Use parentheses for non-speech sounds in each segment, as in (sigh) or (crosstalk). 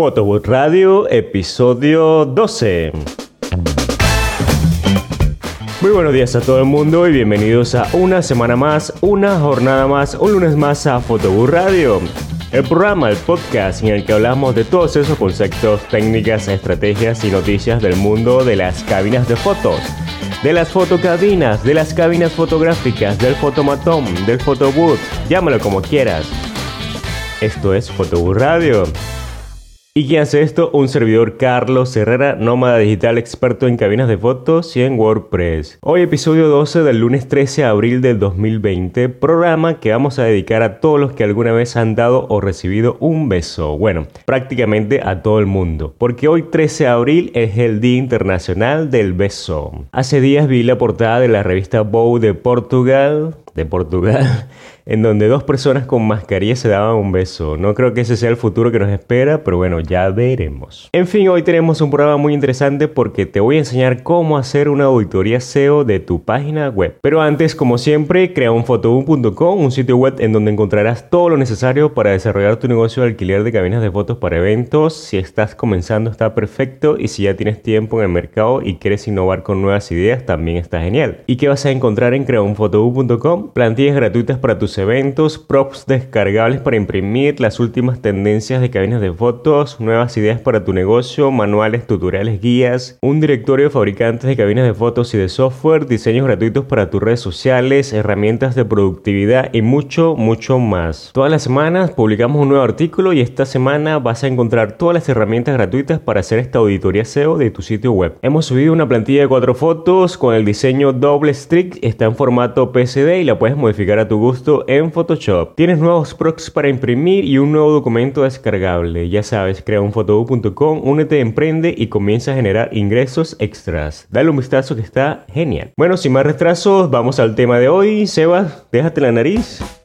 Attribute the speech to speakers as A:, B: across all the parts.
A: Photobooth Radio, episodio 12. Muy buenos días a todo el mundo y bienvenidos a una semana más, una jornada más, un lunes más a Photobooth Radio. El programa, el podcast en el que hablamos de todos esos conceptos, técnicas, estrategias y noticias del mundo de las cabinas de fotos, de las fotocabinas, de las cabinas fotográficas, del fotomatón, del photobooth, llámalo como quieras. Esto es Photobooth Radio. ¿Y quién hace esto? Un servidor Carlos Herrera, nómada digital experto en cabinas de fotos y en WordPress. Hoy episodio 12 del lunes 13 de abril del 2020, programa que vamos a dedicar a todos los que alguna vez han dado o recibido un beso. Bueno, prácticamente a todo el mundo, porque hoy 13 de abril es el Día Internacional del Beso. Hace días vi la portada de la revista Vogue de Portugal, de Portugal, (laughs) en donde dos personas con mascarilla se daban un beso. No creo que ese sea el futuro que nos espera, pero bueno, ya veremos. En fin, hoy tenemos un programa muy interesante porque te voy a enseñar cómo hacer una auditoría SEO de tu página web. Pero antes, como siempre, crea un un sitio web en donde encontrarás todo lo necesario para desarrollar tu negocio de alquiler de cabinas de fotos para eventos. Si estás comenzando está perfecto y si ya tienes tiempo en el mercado y quieres innovar con nuevas ideas, también está genial. ¿Y qué vas a encontrar en creaunfotoboom.com? Plantillas gratuitas para tus eventos, props descargables para imprimir, las últimas tendencias de cabinas de fotos, nuevas ideas para tu negocio, manuales, tutoriales, guías, un directorio de fabricantes de cabinas de fotos y de software, diseños gratuitos para tus redes sociales, herramientas de productividad y mucho, mucho más. Todas las semanas publicamos un nuevo artículo y esta semana vas a encontrar todas las herramientas gratuitas para hacer esta auditoría SEO de tu sitio web. Hemos subido una plantilla de cuatro fotos con el diseño doble strict, está en formato PSD y la puedes modificar a tu gusto en Photoshop. Tienes nuevos procs para imprimir y un nuevo documento descargable. Ya sabes, crea un fotobook.com, únete, emprende y comienza a generar ingresos extras. Dale un vistazo que está genial. Bueno, sin más retrasos, vamos al tema de hoy. Sebas, déjate la nariz.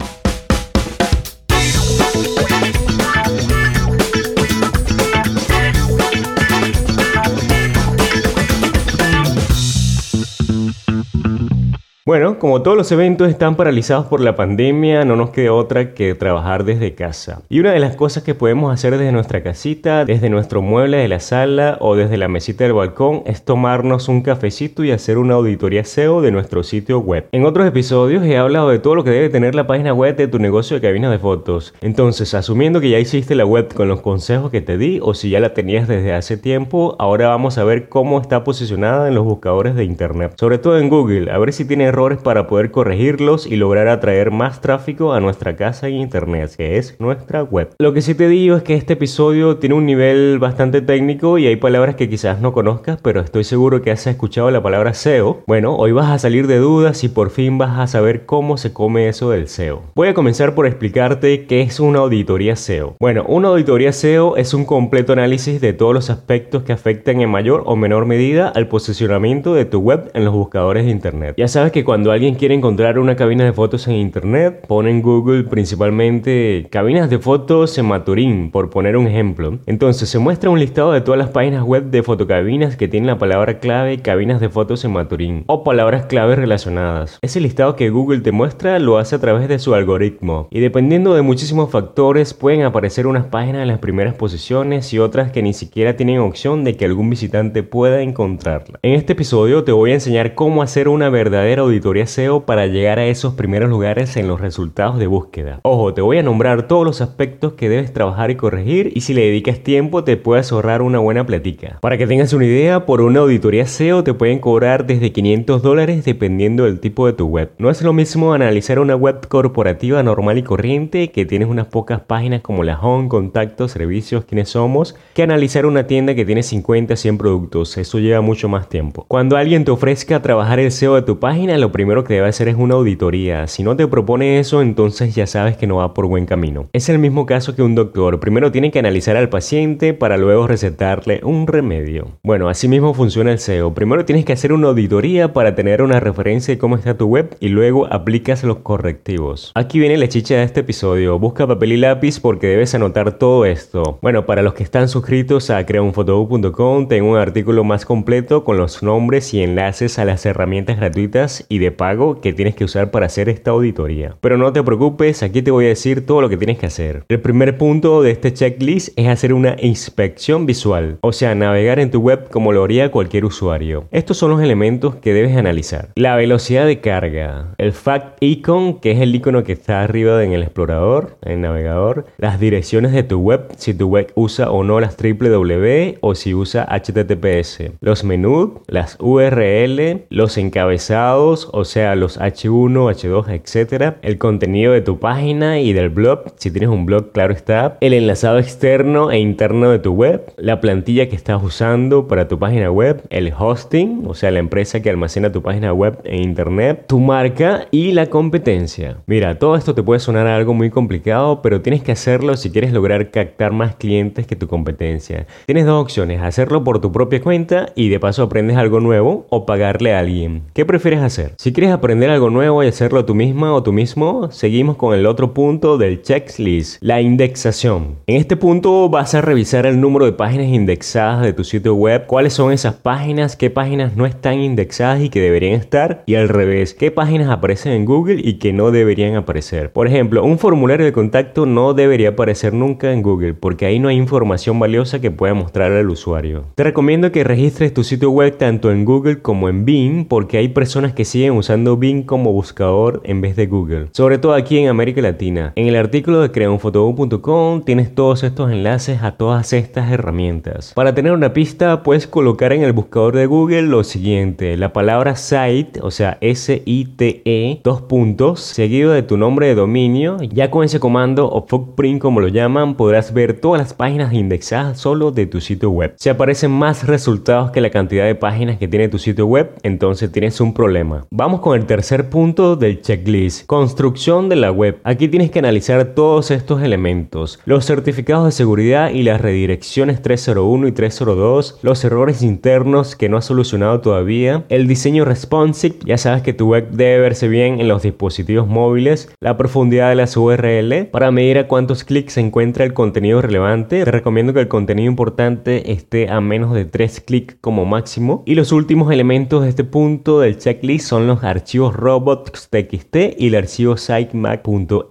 A: Bueno, como todos los eventos están paralizados por la pandemia, no nos queda otra que trabajar desde casa. Y una de las cosas que podemos hacer desde nuestra casita, desde nuestro mueble de la sala o desde la mesita del balcón es tomarnos un cafecito y hacer una auditoría SEO de nuestro sitio web. En otros episodios he hablado de todo lo que debe tener la página web de tu negocio de cabinas de fotos. Entonces, asumiendo que ya hiciste la web con los consejos que te di o si ya la tenías desde hace tiempo, ahora vamos a ver cómo está posicionada en los buscadores de internet. Sobre todo en Google, a ver si tiene errores para poder corregirlos y lograr atraer más tráfico a nuestra casa en internet, que es nuestra web. Lo que sí te digo es que este episodio tiene un nivel bastante técnico y hay palabras que quizás no conozcas, pero estoy seguro que has escuchado la palabra SEO. Bueno, hoy vas a salir de dudas y por fin vas a saber cómo se come eso del SEO. Voy a comenzar por explicarte qué es una auditoría SEO. Bueno, una auditoría SEO es un completo análisis de todos los aspectos que afectan en mayor o menor medida al posicionamiento de tu web en los buscadores de internet. Ya sabes que cuando alguien quiere encontrar una cabina de fotos en internet, pone en Google principalmente cabinas de fotos en Maturín, por poner un ejemplo. Entonces se muestra un listado de todas las páginas web de fotocabinas que tienen la palabra clave cabinas de fotos en Maturín o palabras clave relacionadas. Ese listado que Google te muestra lo hace a través de su algoritmo y dependiendo de muchísimos factores pueden aparecer unas páginas en las primeras posiciones y otras que ni siquiera tienen opción de que algún visitante pueda encontrarla. En este episodio te voy a enseñar cómo hacer una verdadera auditoría SEO para llegar a esos primeros lugares en los resultados de búsqueda. Ojo, te voy a nombrar todos los aspectos que debes trabajar y corregir y si le dedicas tiempo te puedes ahorrar una buena platica. Para que tengas una idea, por una auditoría SEO te pueden cobrar desde 500 dólares dependiendo del tipo de tu web. No es lo mismo analizar una web corporativa normal y corriente que tienes unas pocas páginas como la home, contactos, servicios, quiénes somos, que analizar una tienda que tiene 50, 100 productos. Eso lleva mucho más tiempo. Cuando alguien te ofrezca trabajar el SEO de tu página, lo primero que debe hacer es una auditoría. Si no te propone eso, entonces ya sabes que no va por buen camino. Es el mismo caso que un doctor. Primero tiene que analizar al paciente para luego recetarle un remedio. Bueno, así mismo funciona el SEO. Primero tienes que hacer una auditoría para tener una referencia de cómo está tu web y luego aplicas los correctivos. Aquí viene la chicha de este episodio. Busca papel y lápiz porque debes anotar todo esto. Bueno, para los que están suscritos a creaunfotobook.com tengo un artículo más completo con los nombres y enlaces a las herramientas gratuitas y y de pago que tienes que usar para hacer esta auditoría. Pero no te preocupes, aquí te voy a decir todo lo que tienes que hacer. El primer punto de este checklist es hacer una inspección visual, o sea, navegar en tu web como lo haría cualquier usuario. Estos son los elementos que debes analizar. La velocidad de carga, el fact icon, que es el icono que está arriba en el explorador, en el navegador, las direcciones de tu web, si tu web usa o no las www o si usa HTTPS, los menús, las URL, los encabezados, o sea, los H1, H2, etc. El contenido de tu página y del blog, si tienes un blog, claro está. El enlazado externo e interno de tu web, la plantilla que estás usando para tu página web, el hosting, o sea, la empresa que almacena tu página web en internet, tu marca y la competencia. Mira, todo esto te puede sonar algo muy complicado, pero tienes que hacerlo si quieres lograr captar más clientes que tu competencia. Tienes dos opciones, hacerlo por tu propia cuenta y de paso aprendes algo nuevo o pagarle a alguien. ¿Qué prefieres hacer? Si quieres aprender algo nuevo y hacerlo tú misma o tú mismo, seguimos con el otro punto del checklist, la indexación. En este punto vas a revisar el número de páginas indexadas de tu sitio web, cuáles son esas páginas, qué páginas no están indexadas y que deberían estar, y al revés, qué páginas aparecen en Google y que no deberían aparecer. Por ejemplo, un formulario de contacto no debería aparecer nunca en Google porque ahí no hay información valiosa que pueda mostrar al usuario. Te recomiendo que registres tu sitio web tanto en Google como en Bing porque hay personas que siguen usando Bing como buscador en vez de Google, sobre todo aquí en América Latina. En el artículo de creaunfotobook.com tienes todos estos enlaces a todas estas herramientas. Para tener una pista puedes colocar en el buscador de Google lo siguiente, la palabra site, o sea S-I-T-E, dos puntos, seguido de tu nombre de dominio. Ya con ese comando o footprint como lo llaman podrás ver todas las páginas indexadas solo de tu sitio web. Si aparecen más resultados que la cantidad de páginas que tiene tu sitio web, entonces tienes un problema. Vamos con el tercer punto del checklist, construcción de la web. Aquí tienes que analizar todos estos elementos, los certificados de seguridad y las redirecciones 301 y 302, los errores internos que no has solucionado todavía, el diseño responsive, ya sabes que tu web debe verse bien en los dispositivos móviles, la profundidad de las URL, para medir a cuántos clics se encuentra el contenido relevante, te recomiendo que el contenido importante esté a menos de 3 clics como máximo. Y los últimos elementos de este punto del checklist son los archivos robots.txt y el archivo sitemap.xml.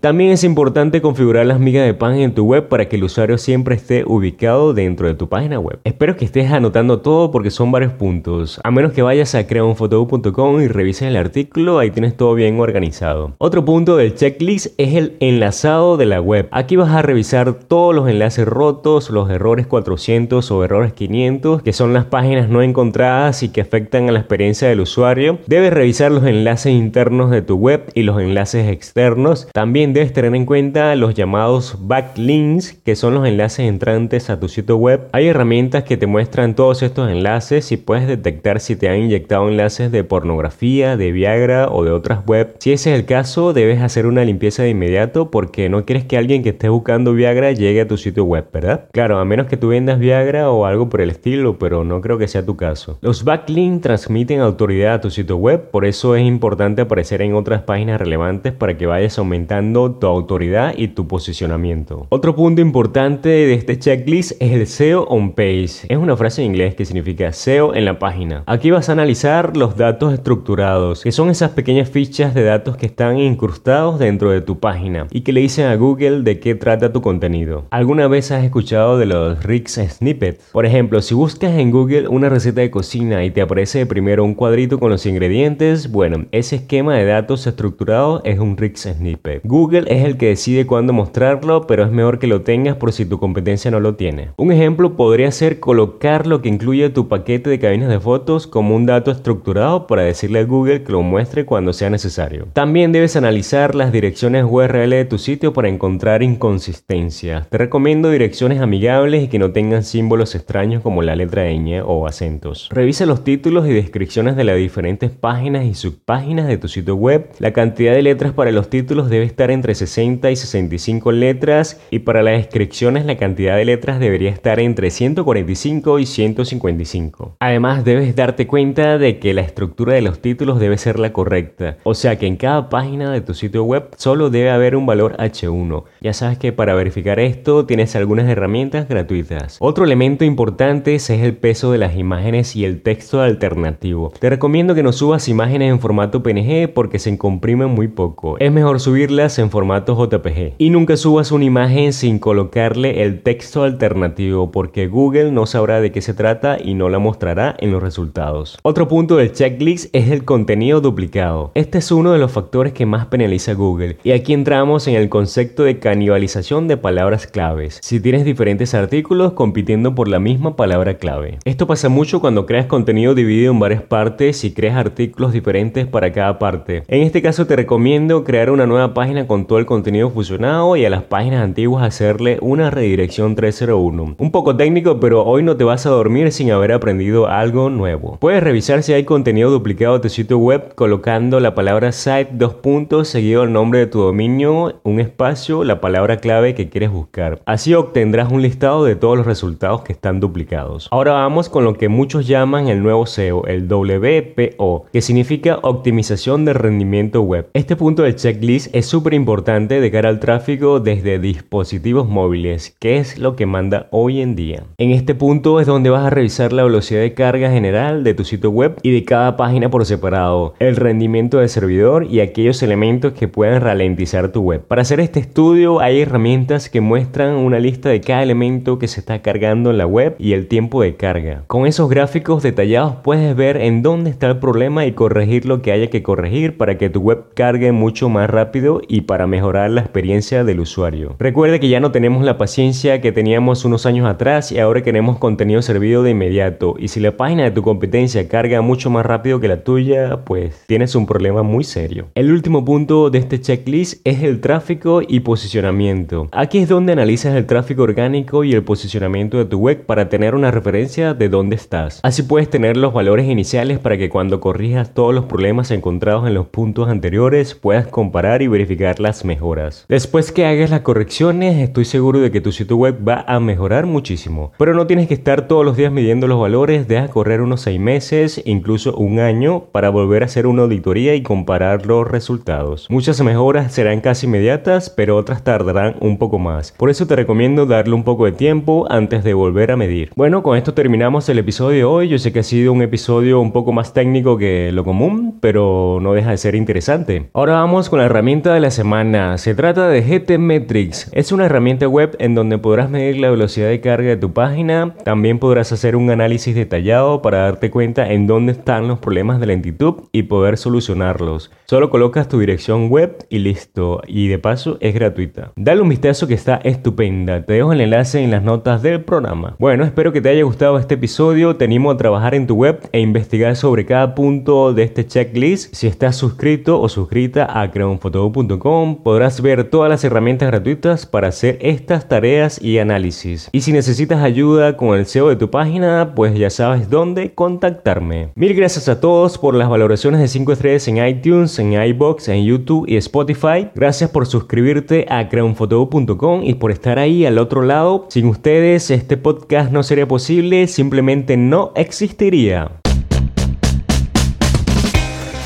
A: También es importante configurar las migas de pan en tu web para que el usuario siempre esté ubicado dentro de tu página web. Espero que estés anotando todo porque son varios puntos. A menos que vayas a creaunfotobook.com y revises el artículo, ahí tienes todo bien organizado. Otro punto del checklist es el enlazado de la web. Aquí vas a revisar todos los enlaces rotos, los errores 400 o errores 500, que son las páginas no encontradas y que afectan a la experiencia del usuario. Debes revisar los enlaces internos de tu web y los enlaces externos. También debes tener en cuenta los llamados backlinks, que son los enlaces entrantes a tu sitio web. Hay herramientas que te muestran todos estos enlaces y puedes detectar si te han inyectado enlaces de pornografía, de Viagra o de otras web. Si ese es el caso, debes hacer una limpieza de inmediato porque no quieres que alguien que esté buscando Viagra llegue a tu sitio web, ¿verdad? Claro, a menos que tú vendas Viagra o algo por el estilo, pero no creo que sea tu caso. Los backlinks transmiten autoridad a tu sitio web, por eso es importante aparecer en otras páginas relevantes para que vayas aumentando tu autoridad y tu posicionamiento. Otro punto importante de este checklist es el SEO on page. Es una frase en inglés que significa SEO en la página. Aquí vas a analizar los datos estructurados, que son esas pequeñas fichas de datos que están incrustados dentro de tu página y que le dicen a Google de qué trata tu contenido. ¿Alguna vez has escuchado de los Rix Snippets? Por ejemplo, si buscas en Google una receta de cocina y te aparece primero un con los ingredientes, bueno, ese esquema de datos estructurados es un Rix Snippet. Google es el que decide cuándo mostrarlo, pero es mejor que lo tengas por si tu competencia no lo tiene. Un ejemplo podría ser colocar lo que incluye tu paquete de cabinas de fotos como un dato estructurado para decirle a Google que lo muestre cuando sea necesario. También debes analizar las direcciones URL de tu sitio para encontrar inconsistencias. Te recomiendo direcciones amigables y que no tengan símbolos extraños como la letra ñ o acentos. Revisa los títulos y descripciones de las diferentes páginas y subpáginas de tu sitio web. La cantidad de letras para los títulos debe estar entre 60 y 65 letras y para las descripciones la cantidad de letras debería estar entre 145 y 155. Además debes darte cuenta de que la estructura de los títulos debe ser la correcta, o sea que en cada página de tu sitio web solo debe haber un valor H1. Ya sabes que para verificar esto tienes algunas herramientas gratuitas. Otro elemento importante es el peso de las imágenes y el texto alternativo. Te recomiendo que no subas imágenes en formato PNG porque se comprimen muy poco. Es mejor subirlas en formato JPG. Y nunca subas una imagen sin colocarle el texto alternativo porque Google no sabrá de qué se trata y no la mostrará en los resultados. Otro punto del checklist es el contenido duplicado. Este es uno de los factores que más penaliza Google. Y aquí entramos en el concepto de canibalización de palabras claves. Si tienes diferentes artículos compitiendo por la misma palabra clave. Esto pasa mucho cuando creas contenido dividido en varias partes y creas artículos diferentes para cada parte. En este caso te recomiendo crear una nueva página con todo el contenido fusionado y a las páginas antiguas hacerle una redirección 301. Un poco técnico, pero hoy no te vas a dormir sin haber aprendido algo nuevo. Puedes revisar si hay contenido duplicado de tu sitio web colocando la palabra site dos puntos seguido el nombre de tu dominio, un espacio, la palabra clave que quieres buscar. Así obtendrás un listado de todos los resultados que están duplicados. Ahora vamos con lo que muchos llaman el nuevo SEO, el WPO, que significa optimización de rendimiento web. Este punto del checklist es súper importante de cara al tráfico desde dispositivos móviles, que es lo que manda hoy en día. En este punto es donde vas a revisar la velocidad de carga general de tu sitio web y de cada página por separado, el rendimiento del servidor y aquellos elementos que puedan ralentizar tu web. Para hacer este estudio hay herramientas que muestran una lista de cada elemento que se está cargando en la web y el tiempo de carga. Con esos gráficos detallados puedes ver en dónde está el problema y corregir lo que haya que corregir para que tu web cargue mucho más rápido y para mejorar la experiencia del usuario. Recuerde que ya no tenemos la paciencia que teníamos unos años atrás y ahora queremos contenido servido de inmediato y si la página de tu competencia carga mucho más rápido que la tuya, pues tienes un problema muy serio. El último punto de este checklist es el tráfico y posicionamiento. Aquí es donde analizas el tráfico orgánico y el posicionamiento de tu web para tener una referencia de dónde estás. Así puedes tener los valores iniciales para que cuando corrijas todos los problemas encontrados en los puntos anteriores puedas comparar y verificar las mejoras. Después que hagas las correcciones, estoy seguro de que tu sitio web va a mejorar muchísimo. Pero no tienes que estar todos los días midiendo los valores, deja correr unos 6 meses, incluso un año, para volver a hacer una auditoría y comparar los resultados. Muchas mejoras serán casi inmediatas, pero otras tardarán un poco más. Por eso te recomiendo darle un poco de tiempo antes de volver a medir. Bueno, con esto terminamos el episodio de hoy. Yo sé que ha sido un episodio un poco más técnico que lo común, pero no deja de ser interesante. Ahora vamos con la herramienta de la semana. Se trata de GT Metrics. Es una herramienta web en donde podrás medir la velocidad de carga de tu página. También podrás hacer un análisis detallado para darte cuenta en dónde están los problemas de lentitud y poder solucionarlos. Solo colocas tu dirección web y listo. Y de paso es gratuita. Dale un vistazo que está estupenda. Te dejo el enlace en las notas del programa. Bueno, espero que te haya gustado este episodio. Te animo a trabajar en tu web e investigar sobre cada punto de este checklist. Si estás suscrito o suscrita a creonfoto.com podrás ver todas las herramientas gratuitas para hacer estas tareas y análisis. Y si necesitas ayuda con el SEO de tu página, pues ya sabes dónde contactarme. Mil gracias a todos por las valoraciones de 5 estrellas en iTunes, en iBox, en YouTube y Spotify. Gracias por suscribirte a creonfoto.com y por estar ahí al otro lado. Sin ustedes este podcast no sería posible, simplemente no existiría.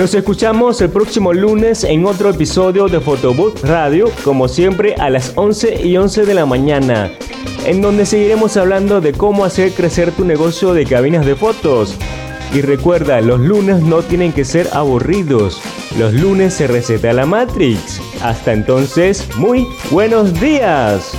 A: Nos escuchamos el próximo lunes en otro episodio de Photobooth Radio, como siempre a las 11 y 11 de la mañana, en donde seguiremos hablando de cómo hacer crecer tu negocio de cabinas de fotos. Y recuerda, los lunes no tienen que ser aburridos. Los lunes se receta la Matrix. Hasta entonces, muy buenos días.